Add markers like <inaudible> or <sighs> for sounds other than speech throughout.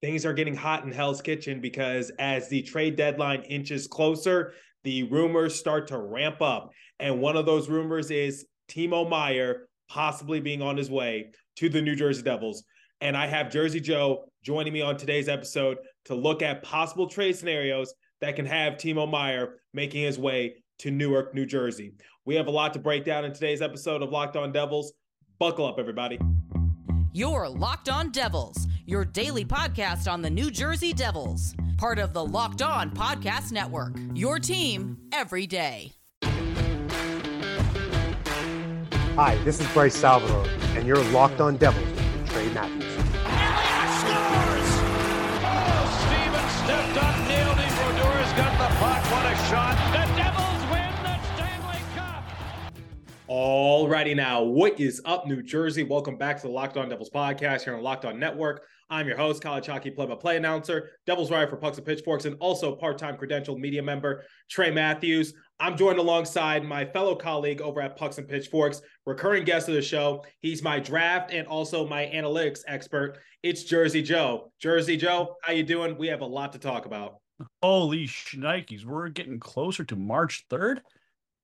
things are getting hot in Hell's Kitchen because as the trade deadline inches closer, the rumors start to ramp up. And one of those rumors is Timo Meier possibly being on his way to the New Jersey Devils. And I have Jersey Joe joining me on today's episode to look at possible trade scenarios that can have Timo Meier making his way to Newark, New Jersey. We have a lot to break down in today's episode of Locked On Devils. Buckle up, everybody. Your Locked On Devils, your daily podcast on the New Jersey Devils, part of the Locked On Podcast Network. Your team every day. Hi, this is Bryce Salvador, and you're Locked On Devils with Trey Matthews. scores! Oh, Steven stepped up, nailed it. Brodeur's got the puck. What a shot. The Devils win the Stanley Cup. Alrighty now, what is up, New Jersey? Welcome back to the Locked On Devils podcast here on Locked On Network. I'm your host, college hockey play-by-play announcer, Devils writer for Pucks and Pitchforks, and also part-time credentialed media member Trey Matthews. I'm joined alongside my fellow colleague over at Pucks and Pitchforks, recurring guest of the show. He's my draft and also my analytics expert. It's Jersey Joe. Jersey Joe, how you doing? We have a lot to talk about. Holy shnikes, we're getting closer to March 3rd.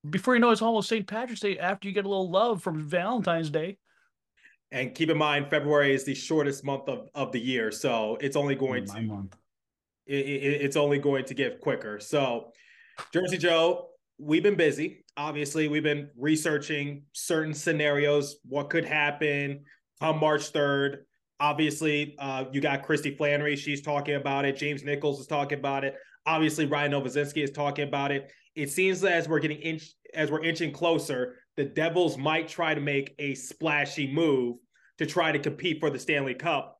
Before you know, it's almost St. Patrick's Day after you get a little love from Valentine's Day. And keep in mind, February is the shortest month of, of the year, so it's only going to it, it- it's only going to get quicker. So, Jersey Joe, we've been busy. Obviously, we've been researching certain scenarios, what could happen come March 3rd. Obviously, uh, you got Christy Flannery. She's talking about it. James Nichols is talking about it. Obviously, Ryan Novozinski is talking about it. It seems as we're getting inch as we're inching closer, the Devils might try to make a splashy move to try to compete for the Stanley Cup.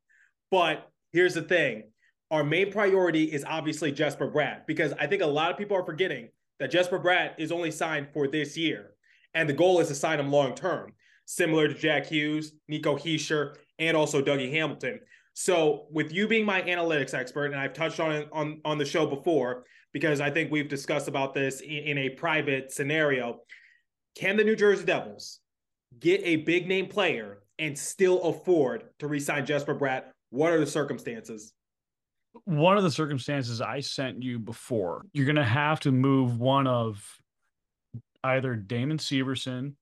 But here's the thing our main priority is obviously Jesper Bratt because I think a lot of people are forgetting that Jesper Bratt is only signed for this year. And the goal is to sign him long term, similar to Jack Hughes, Nico Hischier, and also Dougie Hamilton. So, with you being my analytics expert, and I've touched on it on, on the show before, because I think we've discussed about this in, in a private scenario, can the New Jersey Devils get a big name player and still afford to re-sign Jesper Bratt? What are the circumstances? One of the circumstances I sent you before, you're going to have to move one of either Damon Severson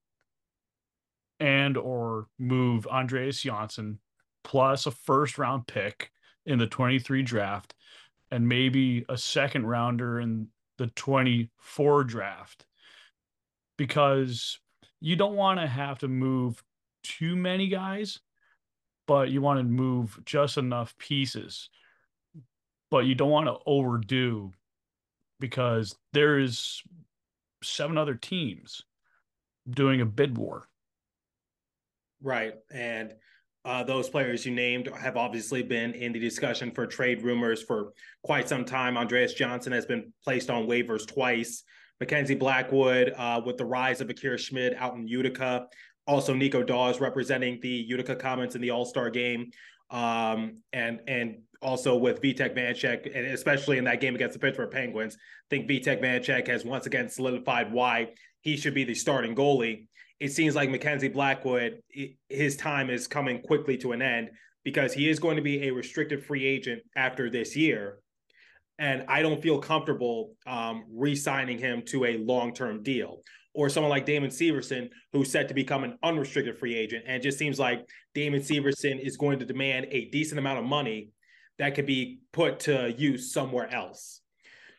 and or move Andreas Johnsson plus a first round pick in the 23 draft and maybe a second rounder in the 24 draft because you don't want to have to move too many guys but you want to move just enough pieces but you don't want to overdo because there is seven other teams doing a bid war Right. And uh, those players you named have obviously been in the discussion for trade rumors for quite some time. Andreas Johnsson has been placed on waivers twice. Mackenzie Blackwood, uh, with the rise of Akira Schmid out in Utica. Also, Nico Daws representing the Utica Comets in the All Star game. Um, and and also with Vitek Vanecek, and especially in that game against the Pittsburgh Penguins, I think Vitek Vanecek has once again solidified why he should be the starting goalie it seems like Mackenzie Blackwood, his time is coming quickly to an end because he is going to be a restricted free agent after this year. And I don't feel comfortable um, re signing him to a long term deal. Or someone like Damon Severson, who's set to become an unrestricted free agent. And just seems like Damon Severson is going to demand a decent amount of money that could be put to use somewhere else.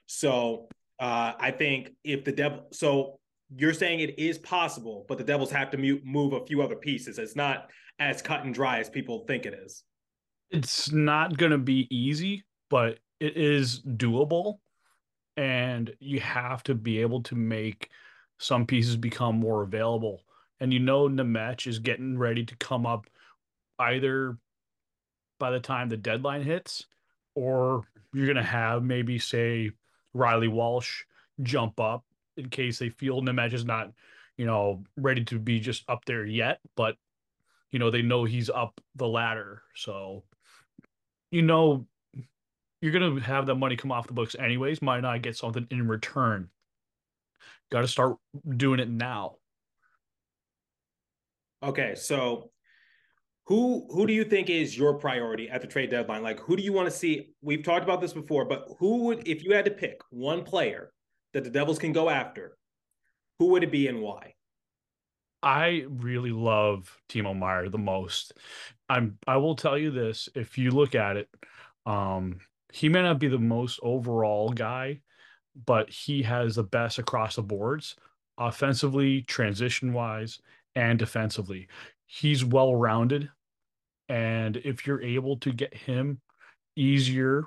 So uh, I think if the devil, so you're saying it is possible, but the Devils have to move, move a few other pieces. It's not as cut and dry as people think it is. it's not going to be easy but it is doable and you have to be able to make some pieces become more available. And you know Nemec is getting ready to come up either by the time the deadline hits or you're going to have maybe say Riley Walsh jump up in case they feel Nemec is not you know ready to be just up there yet but you know they know he's up the ladder. So you know you're going to have that money come off the books anyways might not get something in return got to start doing it now Okay, so who who do you think is your priority at the trade deadline? Like, who do you want to see? We've talked about this before, but who would, if you had to pick one player that the Devils can go after, who would it be and why? I really love Timo Meier the most. I'm I will tell you this, if you look at it, um, he may not be the most overall guy, but he has the best across the boards, offensively, transition wise, and defensively. He's well rounded. And if you're able to get him easier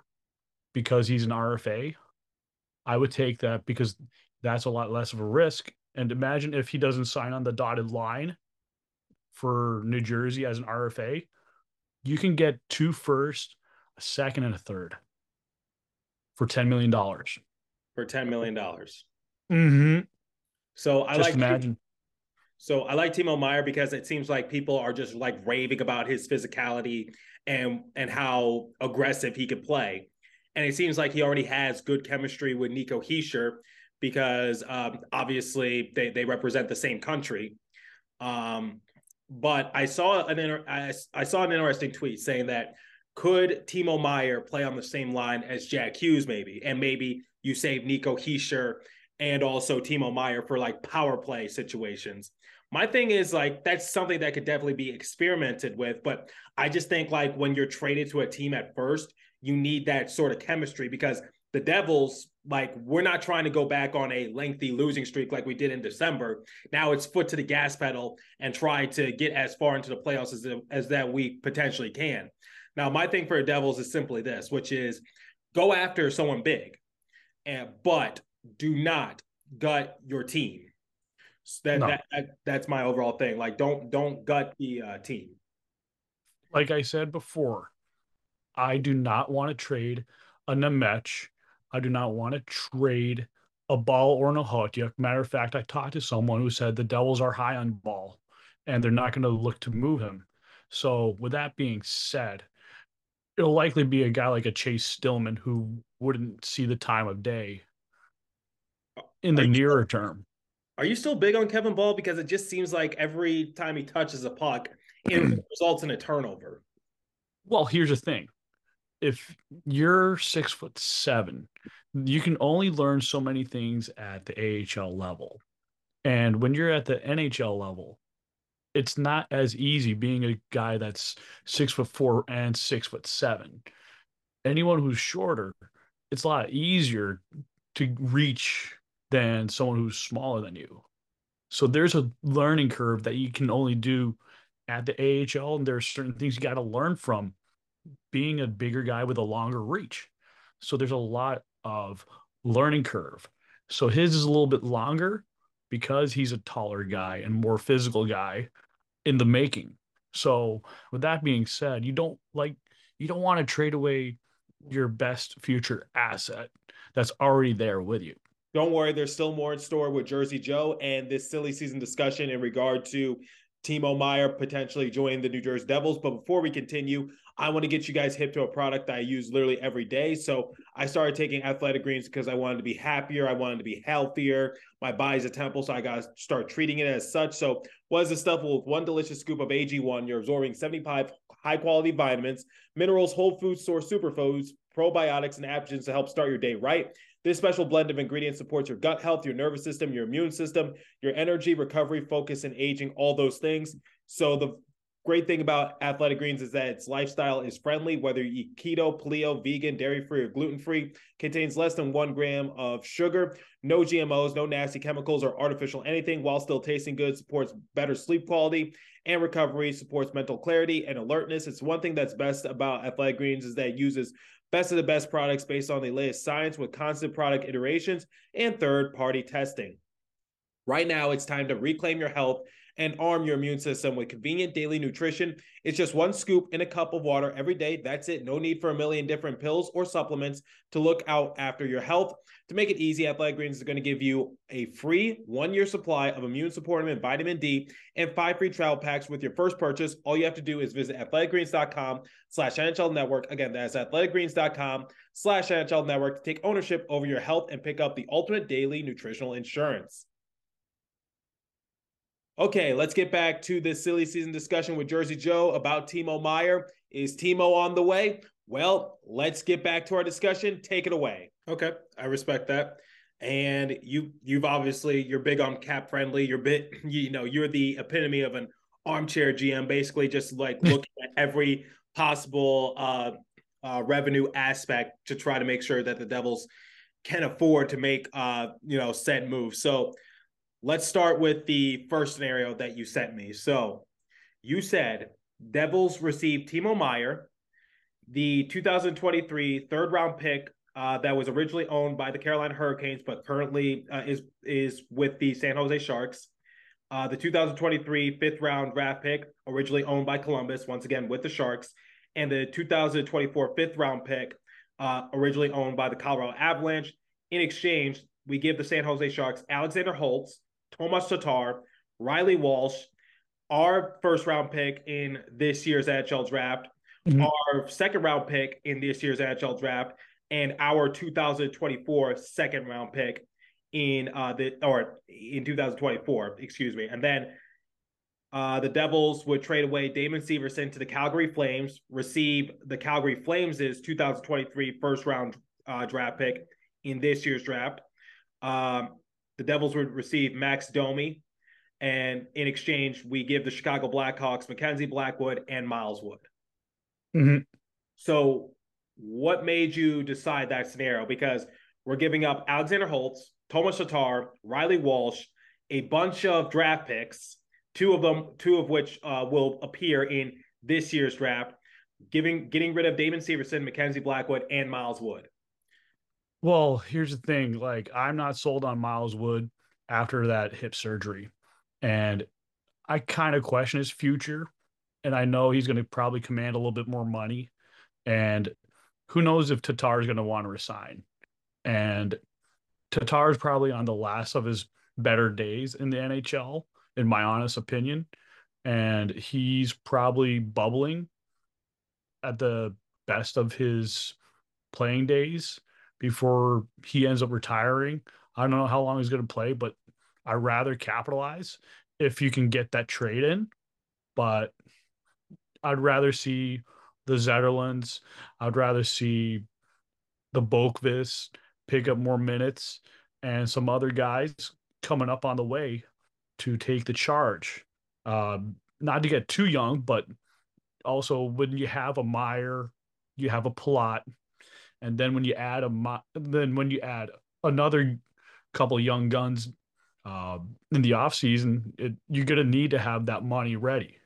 because he's an RFA, I would take that because that's a lot less of a risk. And imagine if he doesn't sign on the dotted line for New Jersey as an RFA, you can get two first, a second, and a third for $10 million. For $10 million. Mm-hmm. So I Just like imagine. So I like Timo Meier because it seems like people are just like raving about his physicality and and how aggressive he could play. And it seems like he already has good chemistry with Nico Hischier because um, obviously they, they represent the same country. Um, but I saw an inter- I, I saw an interesting tweet saying that could Timo Meier play on the same line as Jack Hughes maybe, and maybe you save Nico Hischier and also Timo Meier for like power play situations. My thing is like that's something that could definitely be experimented with, but I just think like when you're traded to a team at first, you need that sort of chemistry because the Devils, like, we're not trying to go back on a lengthy losing streak like we did in December. Now it's foot to the gas pedal and try to get as far into the playoffs as, as that we potentially can. Now, my thing for the Devils is simply this, which is go after someone big, and but do not gut your team. That, No. that, that that's my overall thing. Like, don't don't gut the uh, team. Like I said before, I do not want to trade a Nemec. I do not want to trade a Bahl or an Ahotyuk. Matter of fact, I talked to someone who said the Devils are high on Bahl and they're not going to look to move him. So, with that being said, it'll likely be a guy like a Chase Stillman who wouldn't see the time of day in the nearer term. Are you still big on Kevin Bahl? Because it just seems like every time he touches a puck, it <clears throat> results in a turnover. Well, here's the thing. If you're six foot seven, you can only learn so many things at the AHL level. And when you're at the NHL level, it's not as easy being a guy that's six foot four and six foot seven. Anyone who's shorter, it's a lot easier to reach than someone who's smaller than you. So there's a learning curve that you can only do at the AHL, and there are certain things you got to learn from being a bigger guy with a longer reach. So there's a lot of learning curve. So his is a little bit longer because he's a taller guy and more physical guy in the making. So with that being said, you don't like you don't want to trade away your best future asset that's already there with you. Don't worry, there's still more in store with Jersey Joe and this silly season discussion in regard to Timo Meier potentially joining the New Jersey Devils. But before we continue, I want to get you guys hip to a product I use literally every day. So I started taking athletic greens because I wanted to be happier. I wanted to be healthier. My body's a temple, so I got to start treating it as such. So what is the stuff? Well, with one delicious scoop of AG1, you're absorbing 75 high quality vitamins, minerals, whole food source superfoods, probiotics, and adaptogens to help start your day right. This special blend of ingredients supports your gut health, your nervous system, your immune system, your energy, recovery, focus, and aging, all those things. So the great thing about Athletic Greens is that its lifestyle is friendly, whether you eat keto, paleo, vegan, dairy-free, or gluten-free, contains less than one gram of sugar, no GMOs, no nasty chemicals or artificial anything, while still tasting good, supports better sleep quality and recovery, supports mental clarity and alertness. It's one thing that's best about Athletic Greens is that it uses best of the best products based on the latest science with constant product iterations and third party testing. Right now, it's time to reclaim your health and arm your immune system with convenient daily nutrition. It's just one scoop in a cup of water every day. That's it. No need for a million different pills or supplements to look out after your health. To make it easy, Athletic Greens is going to give you a free one year supply of immune supporting and vitamin D and five free travel packs with your first purchase. All you have to do is visit athleticgreens.com slash NHL network. Again, that's athleticgreens.com slash NHL network to take ownership over your health and pick up the ultimate daily nutritional insurance. Okay, let's get back to this silly season discussion with Jersey Joe about Timo Meier. Is Timo on the way? Well, let's get back to our discussion. Take it away. Okay, I respect that. And you you've obviously you're big on cap friendly. You're bit <clears throat> you know, you're the epitome of an armchair GM, basically just like <laughs> looking at every possible uh, uh, revenue aspect to try to make sure that the Devils can afford to make uh, you know said moves. So let's start with the first scenario that you sent me. So you said Devils received Timo Meier, the 2023 third round pick uh, that was originally owned by the Carolina Hurricanes, but currently uh, is is with the San Jose Sharks. Uh, the 2023 fifth round draft pick, originally owned by Columbus, once again with the Sharks, and the 2024 fifth round pick, uh, originally owned by the Colorado Avalanche. In exchange, we give the San Jose Sharks Alexander Holtz, Tomas Tatar, Riley Walsh, our first round pick in this year's NHL draft, mm-hmm. our second round pick in this year's NHL draft, and our 2024 second round pick in uh the or in 2024, excuse me. And then uh, the Devils would trade away Damon Severson to the Calgary Flames, receive the Calgary Flames' 2023 first round uh, draft pick in this year's draft. Um, the Devils would receive Max Domi, and in exchange, we give the Chicago Blackhawks Mackenzie Blackwood and Miles Wood. Mm-hmm. So, what made you decide that scenario? Because we're giving up Alexander Holtz, Thomas Tatar, Riley Walsh, a bunch of draft picks two of them, two of which uh, will appear in this year's draft, giving getting rid of Damon Severson, Mackenzie Blackwood, and Miles Wood. Well, here's the thing: like, I'm not sold on Miles Wood after that hip surgery, and I kind of question his future. And I know he's going to probably command a little bit more money, and who knows if Tatar is going to want to resign. And Tatar is probably on the last of his better days in the NHL in my honest opinion. And he's probably bubbling at the best of his playing days before he ends up retiring. I don't know how long he's going to play, but I rather capitalize if you can get that trade in. But I'd rather see the Zetterlunds. I'd rather see the Boqvist pick up more minutes and some other guys coming up on the way to take the charge. Um, not to get too young, but also when you have a Meier, you have a Palat, and then when you add a then when you add another couple young guns uh, in the off season, it, you're gonna need to have that money ready.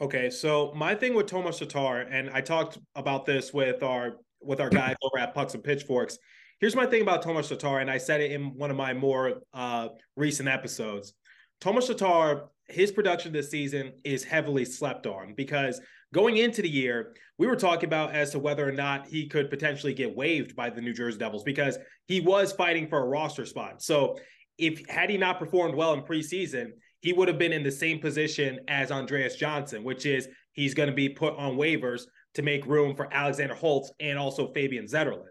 Okay, so my thing with Tomas Tatar, and I talked about this with our with our guys over at Pucks and Pitchforks, Here's my thing about Tomas Tatar, and I said it in one of my more uh, recent episodes. Tomas Tatar, his production this season is heavily slept on because going into the year, we were talking about as to whether or not he could potentially get waived by the New Jersey Devils because he was fighting for a roster spot. So if had he not performed well in preseason, he would have been in the same position as Andreas Johnsson, which is he's going to be put on waivers to make room for Alexander Holtz and also Fabian Zetterlund.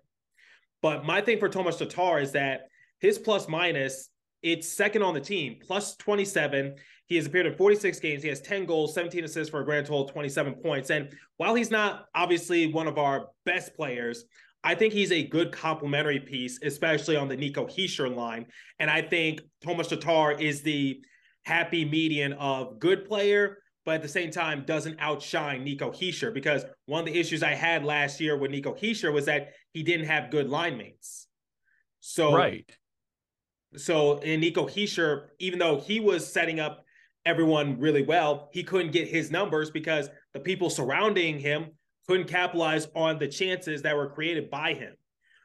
But my thing for Tomas Tatar is that his plus minus, it's second on the team, plus 27. He has appeared in 46 games. He has 10 goals, 17 assists for a grand total of 27 points. And while he's not obviously one of our best players, I think he's a good complementary piece, especially on the Nico Hischier line. And I think Thomas Tatar is the happy median of good player, but at the same time doesn't outshine Nico Hischier because one of the issues I had last year with Nico Hischier was that he didn't have good line mates. So right. So in Nico Hischier, even though he was setting up everyone really well, he couldn't get his numbers because the people surrounding him couldn't capitalize on the chances that were created by him.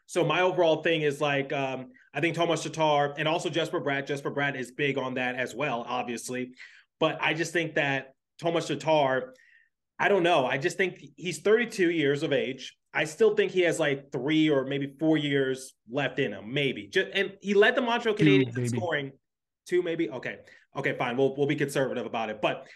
So my overall thing is like um, I think Thomas Tatar and also Jesper Bratt. Jesper Bratt is big on that as well, obviously. But I just think that Thomas Tatar, I don't know. I just think he's 32 years of age. I still think he has like three or maybe four years left in him, maybe. Just and he led the Montreal Canadiens in scoring two, maybe. Okay, okay, fine. We'll we'll be conservative about it. But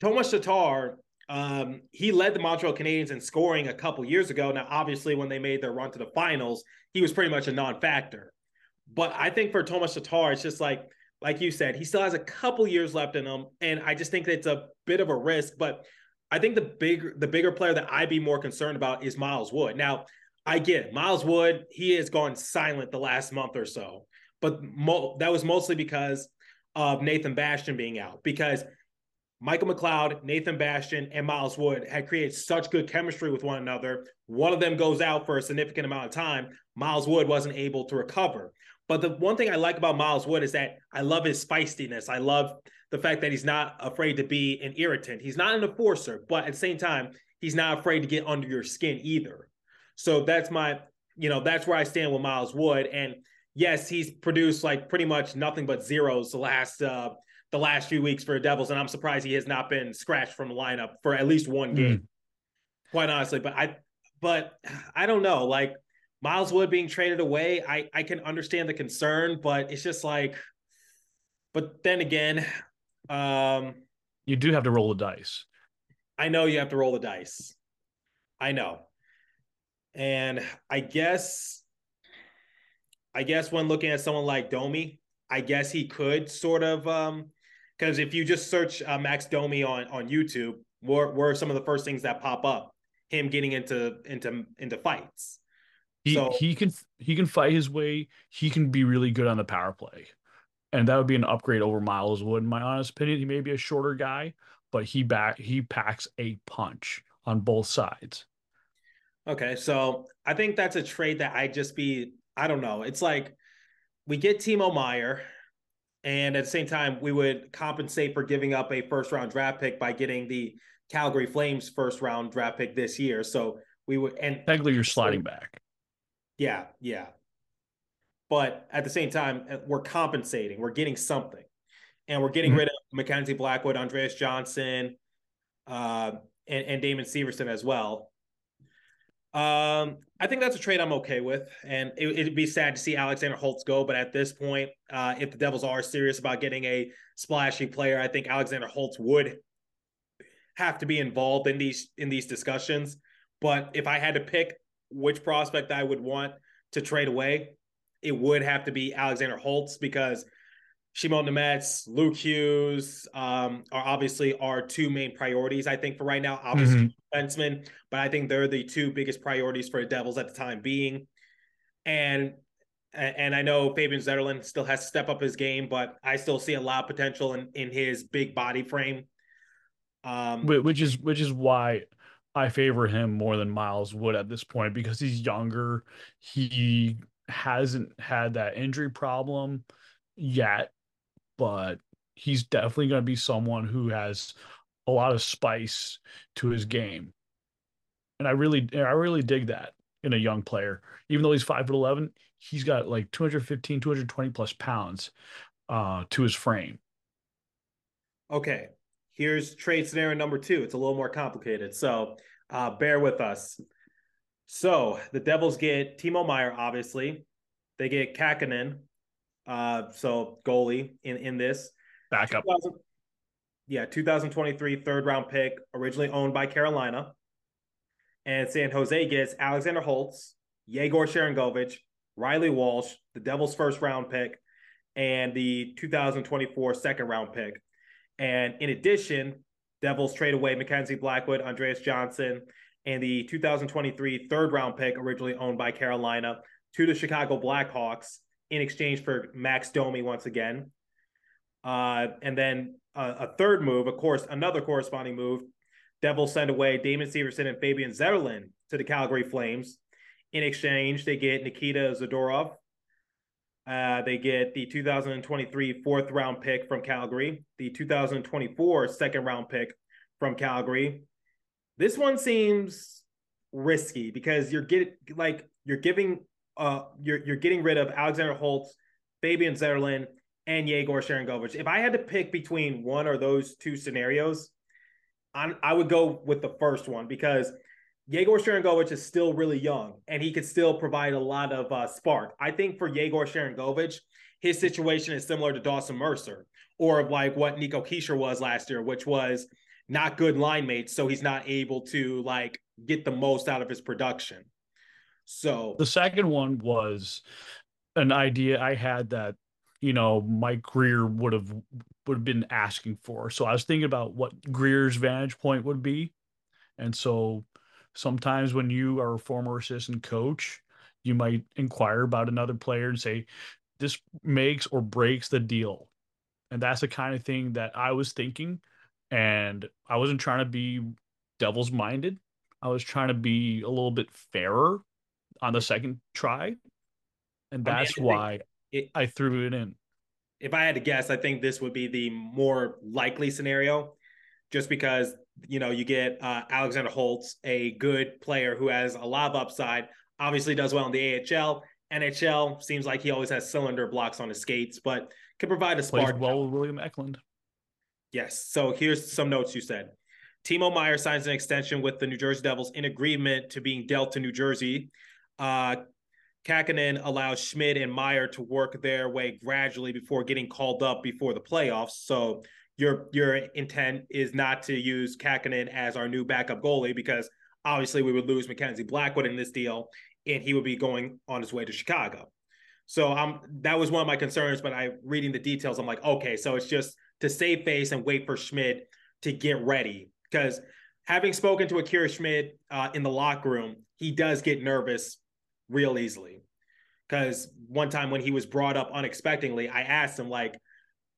Thomas Tatar, um, he led the Montreal Canadiens in scoring a couple years ago. Now, obviously, when they made their run to the finals, he was pretty much a non-factor. But I think for Thomas Tatar, it's just like like you said, he still has a couple years left in him, and I just think it's a bit of a risk. But I think the bigger the bigger player that I'd be more concerned about is Miles Wood. Now, I get it. Miles Wood, he has gone silent the last month or so, but mo- that was mostly because of Nathan Bastian being out. Because Michael McLeod, Nathan Bastian, and Miles Wood had created such good chemistry with one another. One of them goes out for a significant amount of time. Miles Wood wasn't able to recover. But the one thing I like about Miles Wood is that I love his feistiness. I love the fact that he's not afraid to be an irritant. He's not an enforcer, but at the same time, he's not afraid to get under your skin either. So that's my, you know, that's where I stand with Miles Wood. And yes, he's produced like pretty much nothing but zeros the last uh the last few weeks for the Devils, and I'm surprised he has not been scratched from the lineup for at least one game. Mm. Quite honestly, but I but I don't know. Like Miles Wood being traded away, I I can understand the concern, but it's just like but then again, um you do have to roll the dice. I know you have to roll the dice. I know. And I guess, I guess when looking at someone like Domi, I guess he could sort of, um, because if you just search uh, Max Domi on on YouTube, what were some of the first things that pop up? Him getting into into into fights. He so, he can he can fight his way. He can be really good on the power play, and that would be an upgrade over Miles Wood. In my honest opinion, he may be a shorter guy, but he back he packs a punch on both sides. Okay, so I think that's a trade that I'd just be I don't know. It's like we get Timo Meier, and at the same time we would compensate for giving up a first round draft pick by getting the Calgary Flames first round draft pick this year. So we would and technically you're sliding back. Yeah, yeah. But at the same time, uh, we're compensating. We're getting something, and we're getting mm-hmm. rid of Mackenzie Blackwood, Andreas Johnsson, uh, and, and Damon Severson as well. Um, I think that's a trade I'm okay with, and it, would be sad to see Alexander Holtz go. But at this point, uh, if the Devils are serious about getting a splashy player, I think Alexander Holtz would have to be involved in these in these discussions. But if I had to pick which prospect I would want to trade away, it would have to be Alexander Holtz because Shimon Nemec, Luke Hughes um, are obviously our two main priorities, I think, for right now. Obviously, mm-hmm. defensemen, but I think they're the two biggest priorities for the Devils at the time being. And and I know Fabian Zetterlund still has to step up his game, but I still see a lot of potential in, in his big body frame. Um, which is which is why I favor him more than Miles would at this point because he's younger. He hasn't had that injury problem yet but he's definitely going to be someone who has a lot of spice to his game. And I really, I really dig that in a young player. Even though he's five foot eleven, he's got like 215, 220 plus pounds uh, to his frame. Okay, here's trade scenario number two. It's a little more complicated, so uh, bear with us. So the Devils get Timo Meier, obviously. They get Kahkonen, uh, so goalie in in this backup. Yeah, 2023 third round pick, originally owned by Carolina. And San Jose gets Alexander Holtz, Yegor Sharangovich, Riley Walsh, the Devils' first round pick, and the 2024 second round pick. And in addition, Devils trade away Mackenzie Blackwood, Andreas Johnsson, and the 2023 third round pick, originally owned by Carolina, to the Chicago Blackhawks in exchange for Max Domi once again. Uh, and then uh, a third move, of course, another corresponding move. Devils send away Damon Severson and Fabian Zetterlund to the Calgary Flames. In exchange, they get Nikita Zadorov. Uh, they get the 2023 fourth round pick from Calgary, the 2024 second round pick from Calgary. This one seems risky because you're getting like you're giving uh, you're you're getting rid of Alexander Holtz, Fabian Zetterlund, and Yegor Sharangovich. If I had to pick between one or those two scenarios, I'm, I would go with the first one because Yegor Sharangovich is still really young and he could still provide a lot of uh, spark. I think for Yegor Sharangovich, his situation is similar to Dawson Mercer or like what Nico Hischier was last year, which was not good line mates, so he's not able to like get the most out of his production. So the second one was an idea I had that you know Mike Grier would have would have been asking for. So I was thinking about what Grier's vantage point would be, and so sometimes when you are a former assistant coach, you might inquire about another player and say, "This makes or breaks the deal," and that's the kind of thing that I was thinking, and I wasn't trying to be devil's minded. I was trying to be a little bit fairer on the second try, and that's I mean, I why it, I threw it in. If I had to guess, I think this would be the more likely scenario, just because you know you get uh, Alexander Holtz, a good player who has a lot of upside, obviously does well in the AHL. NHL seems like he always has cylinder blocks on his skates, but can provide a spark. Plays well with William Eklund. Yes. So here's some notes you said. Timo Meier signs an extension with the New Jersey Devils in agreement to being dealt to New Jersey. Uh, Kahkonen allows Schmid and Meyer to work their way gradually before getting called up before the playoffs. So your your intent is not to use Kahkonen as our new backup goalie because obviously we would lose Mackenzie Blackwood in this deal, and he would be going on his way to Chicago. So um, that was one of my concerns. But I reading the details, I'm like, okay, so it's just to save face and wait for Schmid to get ready because having spoken to Akira Schmid uh, in the locker room, he does get nervous real easily. Because one time when he was brought up unexpectedly, I asked him like,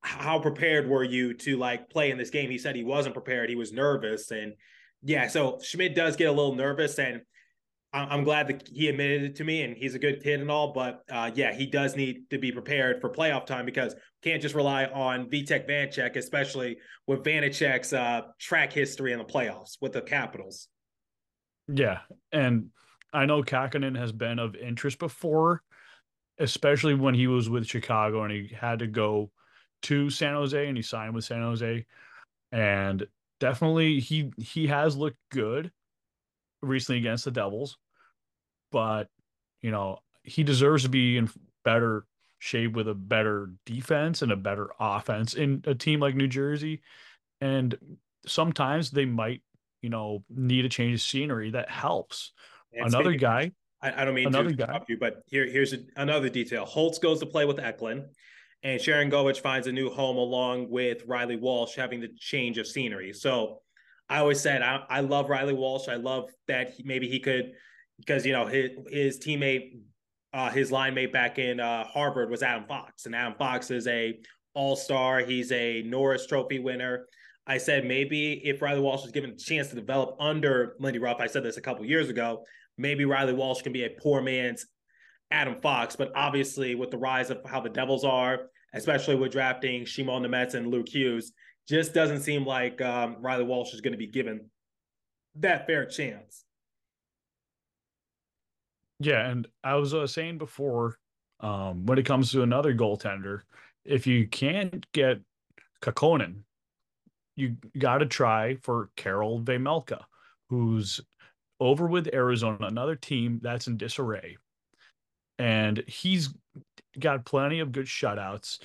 "How prepared were you to like play in this game?" He said he wasn't prepared. He was nervous, and yeah, so Schmid does get a little nervous, and I'm glad that he admitted it to me, and he's a good kid and all. But uh, yeah, he does need to be prepared for playoff time because can't just rely on Vitek Vanecek, especially with Vanecek's uh, track history in the playoffs with the Capitals. Yeah, and I know Kahkonen has been of interest before, especially when he was with Chicago and he had to go to San Jose and he signed with San Jose, and definitely he he has looked good recently against the Devils but you know he deserves to be in better shape with a better defense and a better offense in a team like New Jersey. And sometimes they might, you know, need a change of scenery that helps. And another speaking, guy. I, I, don't mean another to guy. you, but here, here's a, another detail. Holtz goes to play with Eklund, and Sharangovich finds a new home along with Riley Walsh having the change of scenery. So I always said I, I love Riley Walsh. I love that he, maybe he could – because you know his his teammate, uh, his line mate back in uh, Harvard was Adam Fox, and Adam Fox is a All Star. He's a Norris Trophy winner. I said maybe if Riley Walsh was given a chance to develop under Lindy Ruff, I said this a couple years ago. Maybe Riley Walsh can be a poor man's Adam Fox, but obviously with the rise of how the Devils are, especially with drafting Shimon Nemec and Luke Hughes, just doesn't seem like um, Riley Walsh is going to be given that fair chance. Yeah, and I was uh, saying before, um, when it comes to another goaltender, if you can't get Kahkonen, you got to try for Karel Vejmelka, who's over with Arizona, another team that's in disarray. And he's got plenty of good shutouts.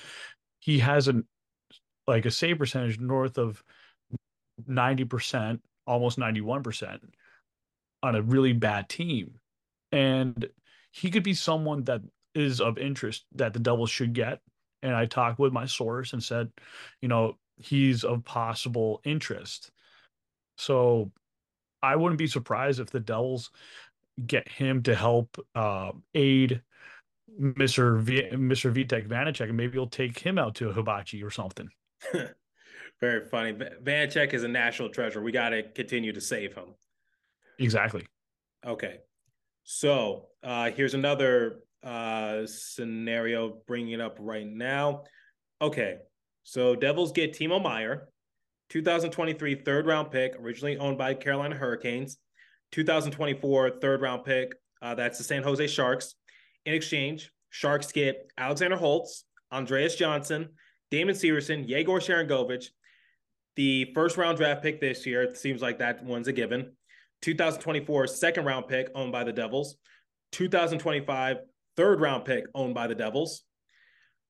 He has an like a save percentage north of 90%, almost 91% on a really bad team and he could be someone that is of interest that the Devils should get. And I talked with my source and said, you know, he's of possible interest. So I wouldn't be surprised if the Devils get him to help uh, aid Mr. V- Mr. Vitek Vanecek, and maybe he'll take him out to a hibachi or something. <laughs> Very funny. Vanecek is a national treasure. We got to continue to save him. Exactly. Okay. So uh, here's another uh, scenario bringing it up right now. Okay, so Devils get Timo Meier, 2023 third round pick, originally owned by Carolina Hurricanes, 2024 third round pick. Uh, that's the San Jose Sharks. In exchange, Sharks get Alexander Holtz, Andreas Johnsson, Damon Severson, Yegor Sharangovich, the first round draft pick this year. It seems like that one's a given. 2024 second round pick owned by the Devils, 2025 third round pick owned by the Devils.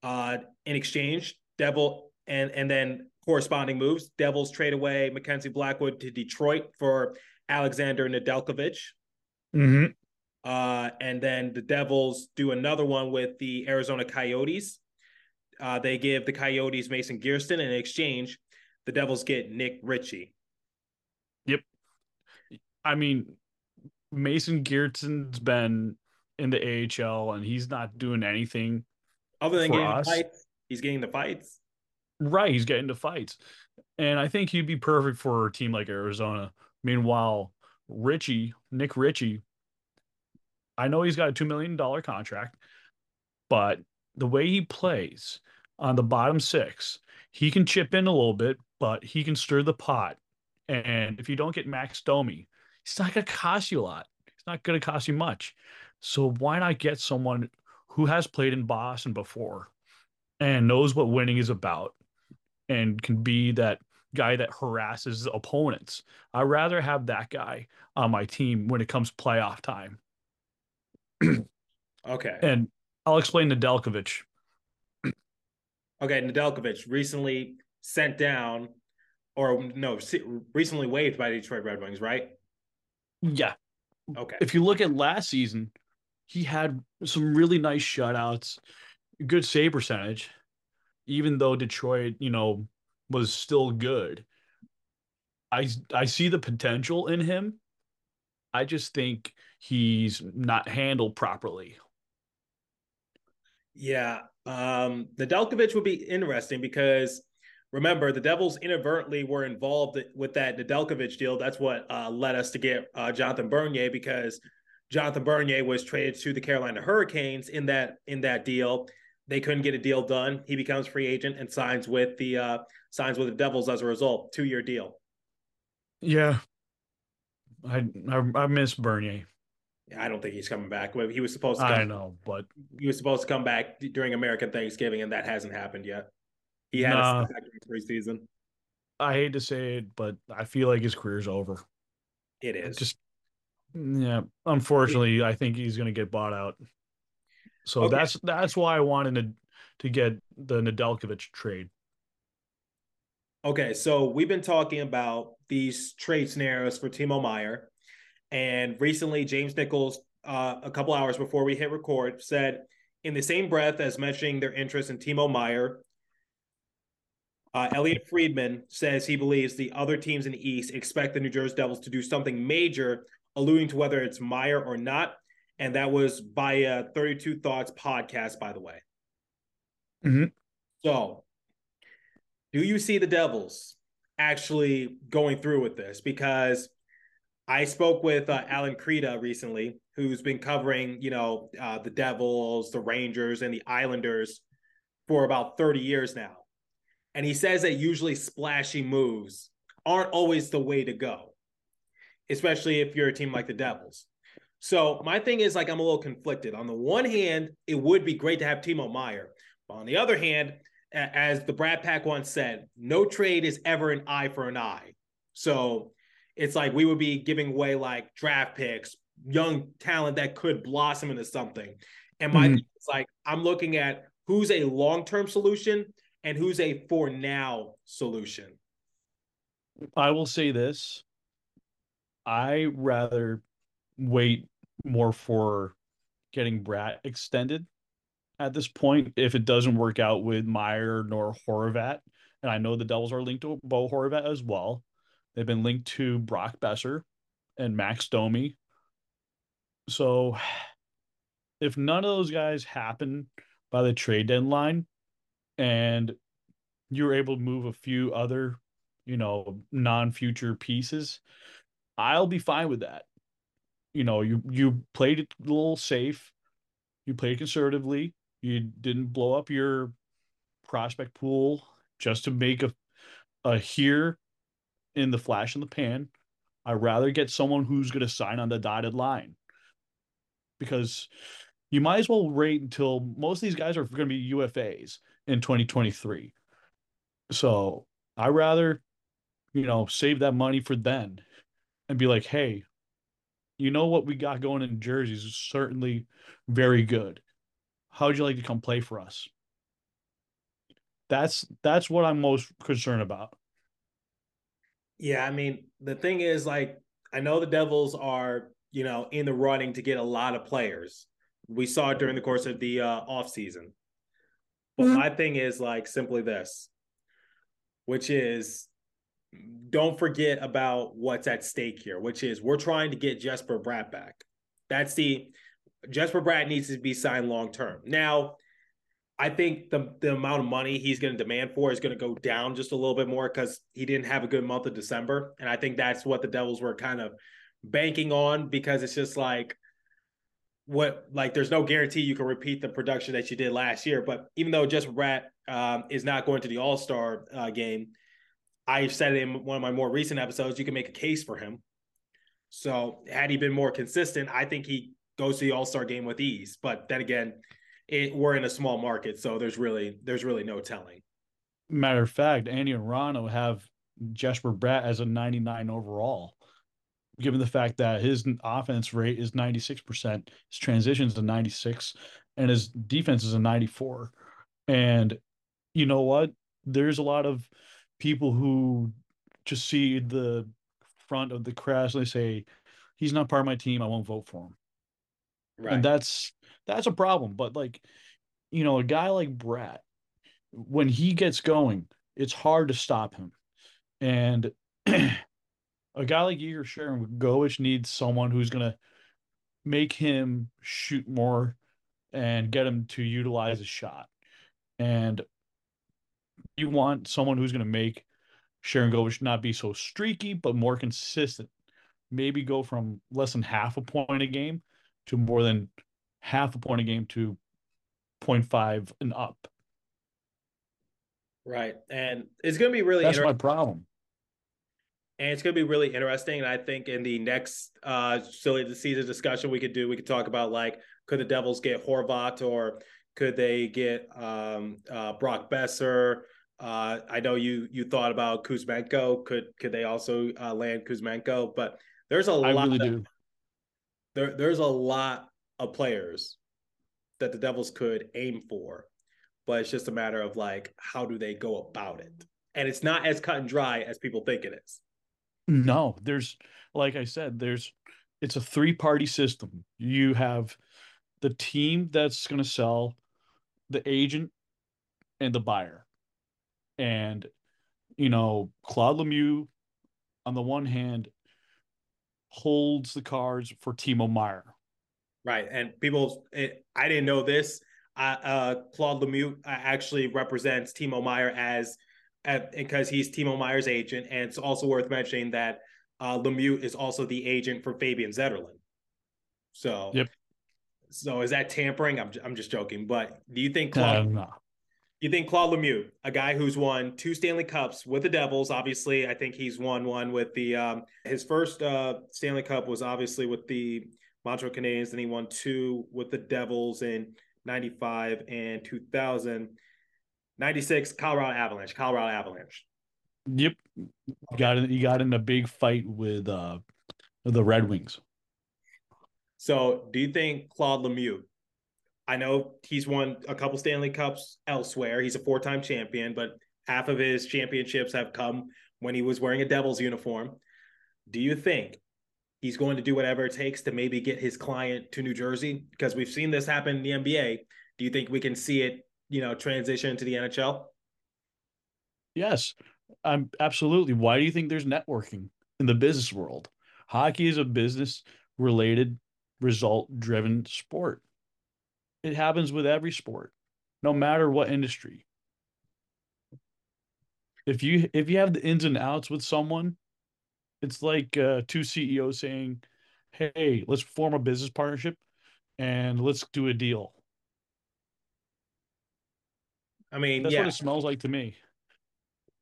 Uh, in exchange, Devil and and then corresponding moves. Devils trade away Mackenzie Blackwood to Detroit for Alexander Nedeljkovic. Mm-hmm. Uh, and then the Devils do another one with the Arizona Coyotes. uh, they give the Coyotes Mason and in exchange, the Devils get Nick Ritchie. I mean, Mason Geertsen's been in the AHL and he's not doing anything other than getting us. fights. He's getting the fights. Right, he's getting to fights. And I think he'd be perfect for a team like Arizona. Meanwhile, Ritchie, Nick Ritchie, I know he's got a $2 million contract, but the way he plays on the bottom six, he can chip in a little bit, but he can stir the pot. And if you don't get Max Domi, he's not going to cost you a lot. He's not going to cost you much. So why not get someone who has played in Boston before and knows what winning is about and can be that guy that harasses opponents? I'd rather have that guy on my team when it comes playoff time. <clears throat> Okay. And I'll explain Nedeljkovic. Okay. Nedeljkovic recently sent down, or no, recently waived by Detroit Red Wings, right? Yeah. Okay. If you look at last season, he had some really nice shutouts, good save percentage, even though Detroit, you know, was still good. I I see the potential in him. I just think he's not handled properly. Yeah. Um, Nedeljkovic would be interesting because remember the Devils inadvertently were involved with that Nedeljkovic deal. That's what uh, led us to get uh, Jonathan Bernier because Jonathan Bernier was traded to the Carolina Hurricanes in that in that deal. They couldn't get a deal done. He becomes free agent and signs with the uh, signs with the Devils as a result. Two year deal. Yeah. I, I I miss Bernier. I don't think he's coming back. He was supposed to. I know, but he was supposed to come back during American Thanksgiving, and that hasn't happened yet. He had Nah. a spectacular preseason. I hate to say it, but I feel like his career's over. It is Just yeah, unfortunately, I think he's going to get bought out. So Okay. that's that's why I wanted to to get the Nedeljkovic trade. Okay, so we've been talking about these trade scenarios for Timo Meier, and recently James Nichols, uh, a couple hours before we hit record, said in the same breath as mentioning their interest in Timo Meier, uh, Elliotte Friedman says he believes the other teams in the East expect the New Jersey Devils to do something major, alluding to whether it's Meier or not, and that was by a 32 Thoughts podcast, by the way. Mhm. So do you see the Devils actually going through with this? Because I spoke with uh, Allan Kreda recently, who's been covering, you know, uh, the Devils, the Rangers, and the Islanders for about 30 years now. And he says that usually splashy moves aren't always the way to go, especially if you're a team like the Devils. So my thing is like I'm a little conflicted. On the one hand, it would be great to have Timo Meier. But on the other hand, as the Brad Pack once said, no trade is ever an eye for an eye. So it's like we would be giving away like draft picks, young talent that could blossom into something. And my Mhm. thing is like I'm looking at who's a long-term solution and who's a for now solution. I will say this: I rather wait more for getting Bratt extended at this point if it doesn't work out with Meier nor Horvat. And I know the Devils are linked to Bo Horvat as well. They've been linked to Brock Boeser and Max Domi. So <sighs> if none of those guys happen by the trade deadline and you're able to move a few other, you know, non-future pieces, I'll be fine with that. You know, you you played it a little safe, you played conservatively, you didn't blow up your prospect pool just to make a a here in the flash in the pan. I'd rather get someone who's going to sign on the dotted line because you might as well wait until most of these guys are going to be UFAs in 2023. So I rather, you know, save that money for then and be like, hey, you know what we got going in Jersey is certainly very good. How would you like to come play for us? That's that's what I'm most concerned about. Yeah, I mean, the thing is, like, I know the Devils are, you know, in the running to get a lot of players. We saw it during the course of the uh, offseason. But my thing is like simply this, which is don't forget about what's at stake here, which is we're trying to get Jesper Bratt back. That's the Jesper Bratt needs to be signed long term. Now, I think the the amount of money he's going to demand for is going to go down just a little bit more because he didn't have a good month of December, and I think that's what the Devils were kind of banking on because it's just like what like there's no guarantee you can repeat the production that you did last year. But even though Jesper Bratt um, is not going to the All Star uh, game, I said in one of my more recent episodes, you can make a case for him. So had he been more consistent, I think he goes to the All Star game with ease. But then again, it, we're in a small market, so there's really there's really no telling. Matter of fact, Andy and Rano have Jesper Bratt as a 99 overall given the fact that his offense rate is 96%, his transitions to 96, and his defense is a 94. And you know what? There's a lot of people who just see the front of the crash and they say, he's not part of my team. I won't vote for him. Right. And that's that's a problem. But like, you know, a guy like Bratt, when he gets going, it's hard to stop him. And <clears throat> a guy like Igor Sharangovich needs someone who's going to make him shoot more and get him to utilize his shot. And you want someone who's going to make Sharon Sharangovich not be so streaky, but more consistent. Maybe go from less than half a point a game to more than half a point a game to 0.5 and up. Right. And it's going to be really That's my problem and it's going to be really interesting. And I think in the next uh, silly the season discussion we could do, we could talk about like could the Devils get Horvat or could they get um, uh, Brock Boeser? Uh, I know you you thought about Kuzmenko. Could could they also uh, land Kuzmenko? But there's a I lot. Really of, there there's a lot of players that the Devils could aim for, but it's just a matter of like how do they go about it, and it's not as cut and dry as people think it is. No, there's like I said, there's it's a three party system. You have the team that's going to sell, the agent, and the buyer. And you know, Claude Lemieux, on the one hand, holds the cards for Timo Meier. Right, and people, it, I didn't know this. Uh, uh, Claude Lemieux uh, actually represents Timo Meier as at, because he's Timo Meier's agent, and it's also worth mentioning that uh, Lemieux is also the agent for Fabian Zetterlund. So, yep. So is that tampering? I'm I'm just joking, but do you think Claude? No. You think Claude Lemieux, a guy who's won two Stanley Cups with the Devils, obviously, I think he's won one with the um, his first uh, Stanley Cup was obviously with the Montreal Canadiens, and he won two with the Devils in '95 and 2000. 96 Colorado Avalanche, Colorado Avalanche. Yep. You got in, you got in a big fight with uh the Red Wings. So, do you think Claude Lemieux? I know he's won a couple Stanley Cups elsewhere. He's a four-time champion, but half of his championships have come when he was wearing a Devils uniform. Do you think he's going to do whatever it takes to maybe get his client to New Jersey? Because we've seen this happen in the NBA. Do you think we can see it you know, transition to the NHL? Yes, I'm absolutely. Why do you think there's networking in the business world? Hockey is a business related, result driven sport. It happens with every sport, no matter what industry. If you if you have the ins and outs with someone, it's like uh, two CEOs saying, "Hey, let's form a business partnership and let's do a deal." I mean, that's yeah. what it smells like to me.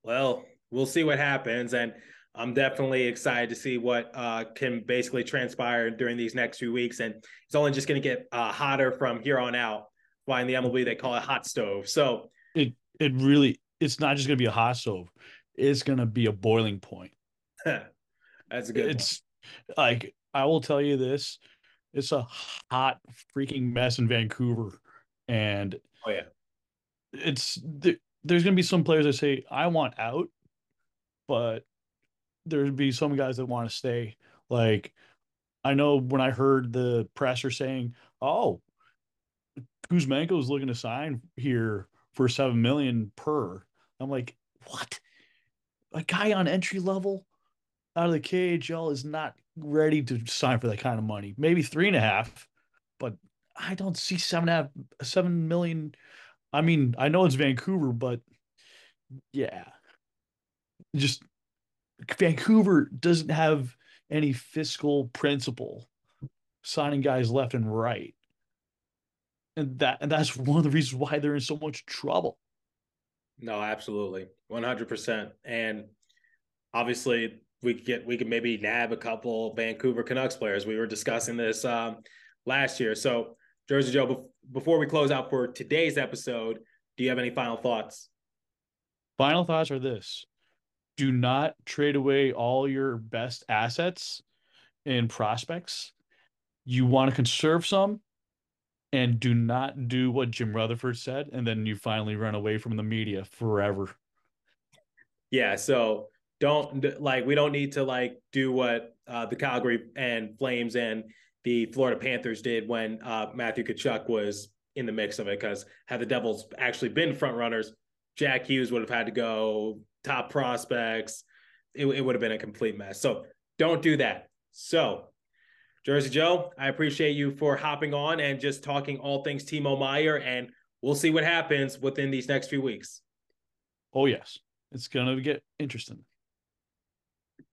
Well, we'll see what happens, and I'm definitely excited to see what uh, can basically transpire during these next few weeks. And it's only just going to get uh, hotter from here on out. Why in the MLB they call it hot stove. So it it really it's not just going to be a hot stove; it's going to be a boiling point. <laughs> That's a good. It's one. like I will tell you this: it's a hot freaking mess in Vancouver, and oh yeah, it's there's going to be some players that say I want out, but there'd be some guys that want to stay. Like I know when I heard the presser saying, "Oh, Kuzmenko is looking to sign here for seven million per. I'm like, what? A guy on entry level out of the KHL is not ready to sign for that kind of money. Maybe three and a half, but I don't see seven seven million. I mean, I know it's Vancouver, but yeah, just Vancouver doesn't have any fiscal principle signing guys left and right. And that and that's one of the reasons why they're in so much trouble. No, absolutely. 100%. And obviously we could get we could maybe nab a couple Vancouver Canucks players. We were discussing this um, last year. So, Jersey Joe, before we close out for today's episode, do you have any final thoughts? Final thoughts are this: Do not trade away all your best assets and prospects. You want to conserve some, and do not do what Jim Rutherford said, and then you finally run away from the media forever. Yeah. So don't like we don't need to like do what uh, the Calgary and Flames and the Florida Panthers did when uh, Matthew Tkachuk was in the mix of it. Because had the Devils actually been front runners, Jack Hughes would have had to go top prospects. It, it would have been a complete mess. So don't do that. So Jersey Joe, I appreciate you for hopping on and just talking all things Timo Meier, and we'll see what happens within these next few weeks. Oh yes, it's gonna get interesting.